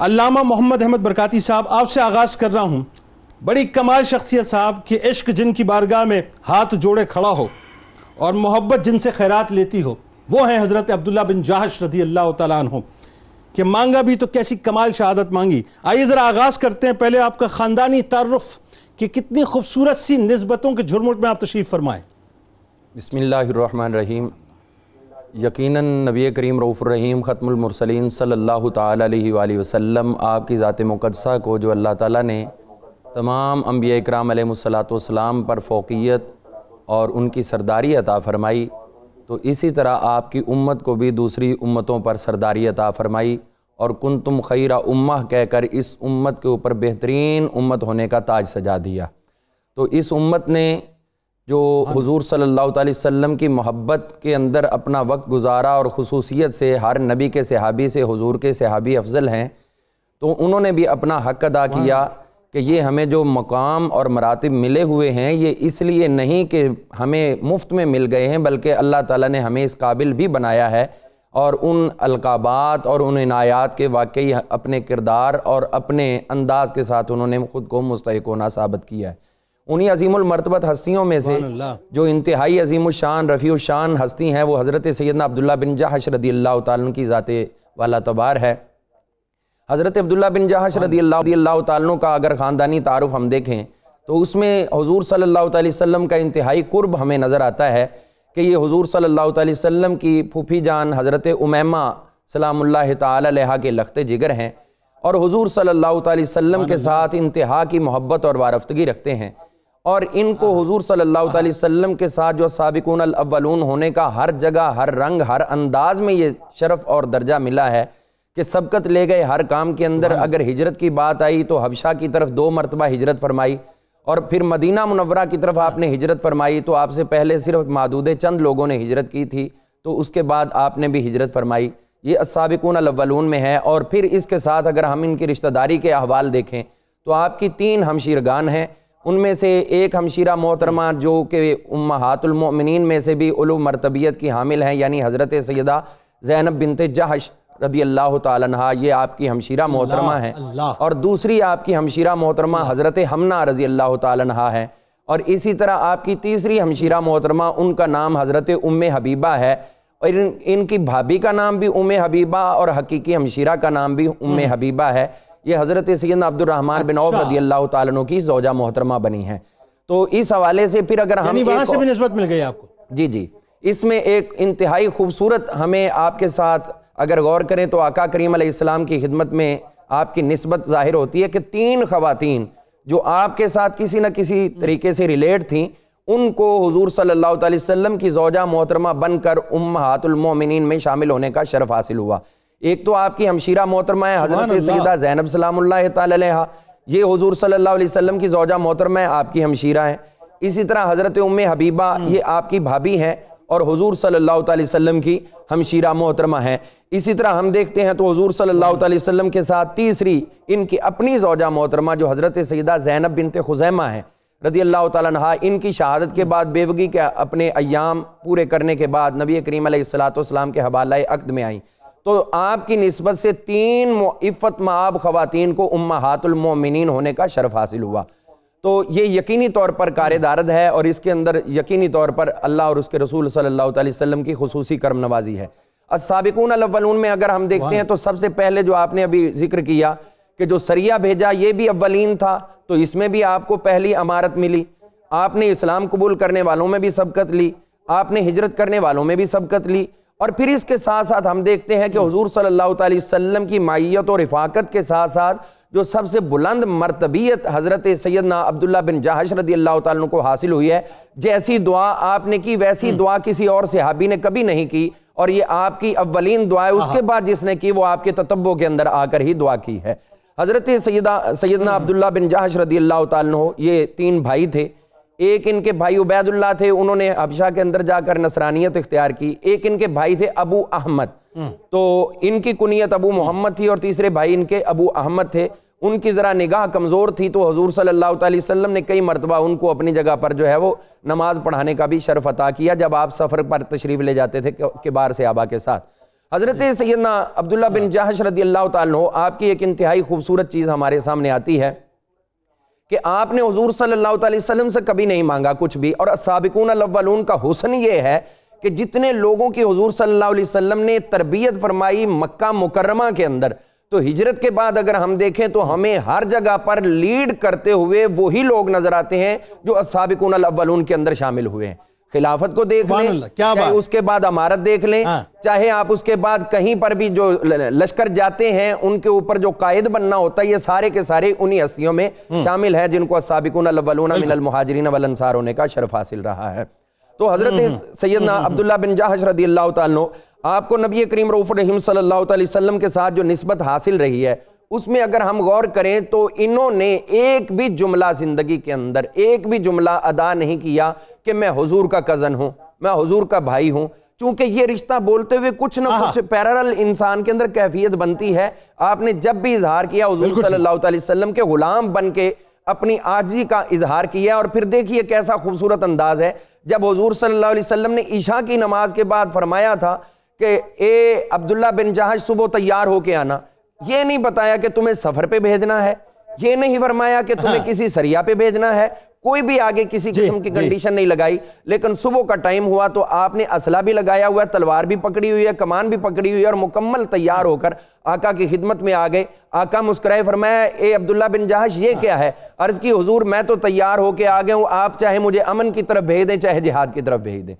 علامہ محمد احمد برکاتی صاحب، آپ سے آغاز کر رہا ہوں۔ بڑی کمال شخصیت صاحب کہ عشق جن کی بارگاہ میں ہاتھ جوڑے کھڑا ہو اور محبت جن سے خیرات لیتی ہو، وہ ہیں حضرت عبداللہ بن جاہش رضی اللہ تعالیٰ عنہ۔ کہ مانگا بھی تو کیسی کمال شہادت مانگی۔ آئیے ذرا آغاز کرتے ہیں، پہلے آپ کا خاندانی تعارف کہ کتنی خوبصورت سی نسبتوں کے جھرمٹ میں آپ تشریف فرمائیں۔ بسم اللہ الرحمن الرحیم۔ یقیناً نبی کریم رعف الرحیم ختم المرسلین صلی اللہ تعالیٰ علیہ وآلہ وسلم، آپ کی ذات مقدسہ کو جو اللہ تعالیٰ نے تمام انبیاء اکرام علیہ السلام پر فوقیت اور ان کی سرداری عطا فرمائی، تو اسی طرح آپ کی امت کو بھی دوسری امتوں پر سرداری عطا فرمائی اور کن تم خیرہ امہ کہہ کر اس امت کے اوپر بہترین امت ہونے کا تاج سجا دیا۔ تو اس امت نے جو حضور صلی اللہ علیہ وسلم کی محبت کے اندر اپنا وقت گزارا اور خصوصیت سے ہر نبی کے صحابی سے حضور کے صحابی افضل ہیں تو انہوں نے بھی اپنا حق ادا کیا کہ یہ ہمیں جو مقام اور مراتب ملے ہوئے ہیں یہ اس لیے نہیں کہ ہمیں مفت میں مل گئے ہیں بلکہ اللہ تعالیٰ نے ہمیں اس قابل بھی بنایا ہے اور ان القابات اور ان عنایات کے واقعی اپنے کردار اور اپنے انداز کے ساتھ انہوں نے خود کو مستحق ہونا ثابت کیا ہے۔ انہی عظیم المرتبت ہستیوں میں سے جو انتہائی عظیم الشان رفیع الشان ہستی ہیں وہ حضرت سیدنا عبداللہ بن جہش رضی اللہ تعالیٰ کی ذات والا تبار ہے۔ حضرت عبداللہ بن جہش رضی اللہ اللہ تعالیٰ کا اگر خاندانی تعارف ہم دیکھیں تو اس میں حضور صلی اللہ علیہ وسلم کا انتہائی قرب ہمیں نظر آتا ہے کہ یہ حضور صلی اللہ علیہ وسلم کی پھوپھی جان حضرت امیمہ سلام اللہ تعالی علیہ کے لخت جگر ہیں اور حضور صلی اللہ علیہ وسلم کے ساتھ انتہا کی محبت اور وارفتگی رکھتے ہیں۔ اور ان کو حضور صلی اللہ علیہ وسلم کے ساتھ جو سابقون الاولون ہونے کا ہر جگہ ہر رنگ ہر انداز میں یہ شرف اور درجہ ملا ہے کہ سبقت لے گئے ہر کام کے اندر۔ اگر ہجرت کی بات آئی تو حبشہ کی طرف دو مرتبہ ہجرت فرمائی اور پھر مدینہ منورہ کی طرف آپ نے ہجرت فرمائی تو آپ سے پہلے صرف معدود چند لوگوں نے ہجرت کی تھی تو اس کے بعد آپ نے بھی ہجرت فرمائی۔ یہ السابقون الاولون میں ہے اور پھر اس کے ساتھ اگر ہم ان کی رشتہ داری کے احوال دیکھیں تو آپ کی تین ہمشیرگان ہیں۔ ان میں سے ایک ہمشیرہ محترمہ جو کہ امہات المؤمنین میں سے بھی علو مرتبیت کی حامل ہیں یعنی حضرت سیدہ زینب بنت جہش رضی اللہ تعالیٰ عنہ یہ آپ کی ہمشیرہ محترمہ ہے اور دوسری آپ کی ہمشیرہ محترمہ حضرت حمنہ رضی اللہ تعالیٰ عنہ ہے اور اسی طرح آپ کی تیسری ہمشیرہ محترمہ ان کا نام حضرت ام حبیبہ ہے۔ اور ان کی بھابی کا نام بھی ام حبیبہ اور حقیقی ہمشیرہ کا نام بھی ام حبیبہ ہے۔ یہ حضرت سیدنا عبد الرحمن بن عوف اچھا۔ رضی اللہ تعالیٰ عنہ کی زوجہ محترمہ بنی ہیں۔ تو اس حوالے سے پھر اگر ہم یعنی وہاں سے بھی نسبت مل گئی آپ کو؟ جی جی۔ اس میں ایک انتہائی خوبصورت ہمیں آپ کے ساتھ اگر غور کریں تو آقا کریم علیہ السلام کی خدمت میں آپ کی نسبت ظاہر ہوتی ہے کہ تین خواتین جو آپ کے ساتھ کسی نہ کسی طریقے سے ریلیٹ تھیں ان کو حضور صلی اللہ علیہ وسلم کی زوجہ محترمہ بن کر امہات المومنین میں شامل ہونے کا شرف حاصل ہوا۔ ایک تو آپ کی ہمشیرہ محترمہ ہے حضرت سیدہ زینب سلام اللہ تعالی علیہ یہ حضور صلی اللہ علیہ وسلم کی زوجہ محترمہ ہے آپ کی ہمشیرہ ہیں۔ اسی طرح حضرت ام حبیبہ یہ آپ کی بھابی ہیں اور حضور صلی اللہ علیہ وسلم کی ہمشیرہ محترمہ ہیں۔ اسی طرح ہم دیکھتے ہیں تو حضور صلی اللہ علیہ وسلم کے ساتھ تیسری ان کی اپنی زوجہ محترمہ جو حضرت سیدہ زینب بنت خزیمہ ہیں رضی اللہ تعالیٰ عنہ ان کی شہادت کے بعد بیوگی کے اپنے ایام پورے کرنے کے بعد نبی کریم علیہ السلام کے حوالہ عقد میں آئیں۔ تو آپ کی نسبت سے تین عفت معاب خواتین کو امہات المومنین ہونے کا شرف حاصل ہوا۔ تو یہ یقینی طور پر کار دارد ہے اور اس کے اندر یقینی طور پر اللہ اور اس کے رسول صلی اللہ علیہ وسلم کی خصوصی کرم نوازی ہے۔ السابقون الاولون میں اگر ہم دیکھتے ہیں تو سب سے پہلے جو آپ نے ابھی ذکر کیا کہ جو سریہ بھیجا یہ بھی اولین تھا، تو اس میں بھی آپ کو پہلی امارت ملی۔ آپ نے اسلام قبول کرنے والوں میں بھی سبقت لی۔ آپ نے ہجرت کرنے والوں میں بھی سبقت لی۔ اور پھر اس کے ساتھ ساتھ ہم دیکھتے ہیں کہ حضور صلی اللہ علیہ وسلم کی مائیت اور رفاقت کے ساتھ ساتھ جو سب سے بلند مرتبیت حضرت سیدنا عبداللہ بن جہش رضی اللہ تعالیٰ کو حاصل ہوئی ہے جیسی دعا آپ نے کی ویسی دعا کسی اور صحابی نے کبھی نہیں کی اور یہ آپ کی اولین دعا ہے۔ اس کے بعد جس نے کی وہ آپ کے تطبع کے اندر آ کر ہی دعا کی ہے۔ حضرت سیدنا عبداللہ بن جہش رضی اللہ تعالیٰ یہ تین بھائی تھے۔ ایک ان کے بھائی عبید اللہ تھے انہوں نے حبشہ کے اندر جا کر نصرانیت اختیار کی۔ ایک ان کے بھائی تھے ابو احمد۔ تو ان کی کنیت ابو محمد تھی اور تیسرے بھائی ان کے ابو احمد تھے۔ ان کی ذرا نگاہ کمزور تھی تو حضور صلی اللہ علیہ وسلم نے کئی مرتبہ ان کو اپنی جگہ پر جو ہے وہ نماز پڑھانے کا بھی شرف عطا کیا جب آپ سفر پر تشریف لے جاتے تھے کبار سے آبا کے ساتھ۔ حضرت سیدنا عبداللہ بن جہش رضی اللہ تعالیٰ آپ کی ایک انتہائی خوبصورت چیز ہمارے سامنے آتی ہے۔ کہ آپ نے حضور صلی اللہ علیہ وسلم سے کبھی نہیں مانگا کچھ بھی۔ اور سابقون الاولون کا حسن یہ ہے کہ جتنے لوگوں کی حضور صلی اللہ علیہ وسلم نے تربیت فرمائی مکہ مکرمہ کے اندر، تو ہجرت کے بعد اگر ہم دیکھیں تو ہمیں ہر جگہ پر لیڈ کرتے ہوئے وہی لوگ نظر آتے ہیں جو السابقون الاولون کے اندر شامل ہوئے ہیں۔ خلافت کو دیکھ لیں کیا چاہے بات؟ اس کے بعد امارت دیکھ لیں ہاں۔ چاہے آپ اس کے بعد کہیں پر بھی جو لشکر جاتے ہیں ان کے اوپر جو قائد بننا ہوتا ہے یہ سارے کے سارے انہی ہستیوں میں شامل ہیں جن کو السابقون الاولون من المہاجرین والانصار ہونے کا شرف حاصل رہا ہے۔ تو حضرت سیدنا عبداللہ بن جہش رضی اللہ تعالیٰ آپ کو نبی کریم رعوف الرحیم صلی اللہ علیہ وسلم کے ساتھ جو نسبت حاصل رہی ہے اس میں اگر ہم غور کریں تو انہوں نے ایک بھی جملہ زندگی کے اندر ایک بھی جملہ ادا نہیں کیا کہ میں حضور کا کزن ہوں میں حضور کا بھائی ہوں۔ چونکہ یہ رشتہ بولتے ہوئے کچھ نہ کچھ پیرل انسان کے اندر کیفیت بنتی ہے۔ آپ نے جب بھی اظہار کیا حضور صلی اللہ علیہ وسلم کے غلام بن کے اپنی آجزی کا اظہار کیا اور پھر دیکھیے کیسا خوبصورت انداز ہے۔ جب حضور صلی اللہ علیہ وسلم نے عشاء کی نماز کے بعد فرمایا تھا کہ اے عبداللہ بن جہش صبح تیار ہو کے آنا۔ یہ نہیں بتایا کہ تمہیں سفر پہ بھیجنا ہے یہ نہیں فرمایا کہ تمہیں کسی سریہ پہ بھیجنا ہے۔ کوئی بھی آگے کسی قسم کی کنڈیشن نہیں لگائی لیکن صبح کا ٹائم ہوا تو آپ نے اسلحہ بھی لگایا ہوا ہے تلوار بھی پکڑی ہوئی ہے کمان بھی پکڑی ہوئی ہے اور مکمل تیار ہو کر آقا کی خدمت میں آ گئے۔ آقا مسکرائے فرمایا اے عبداللہ بن جہش یہ کیا ہے؟ عرض کی حضور میں تو تیار ہو کے آ گیا ہوں آپ چاہے مجھے امن کی طرف بھیج دیں چاہے جہاد کی طرف بھیج دیں۔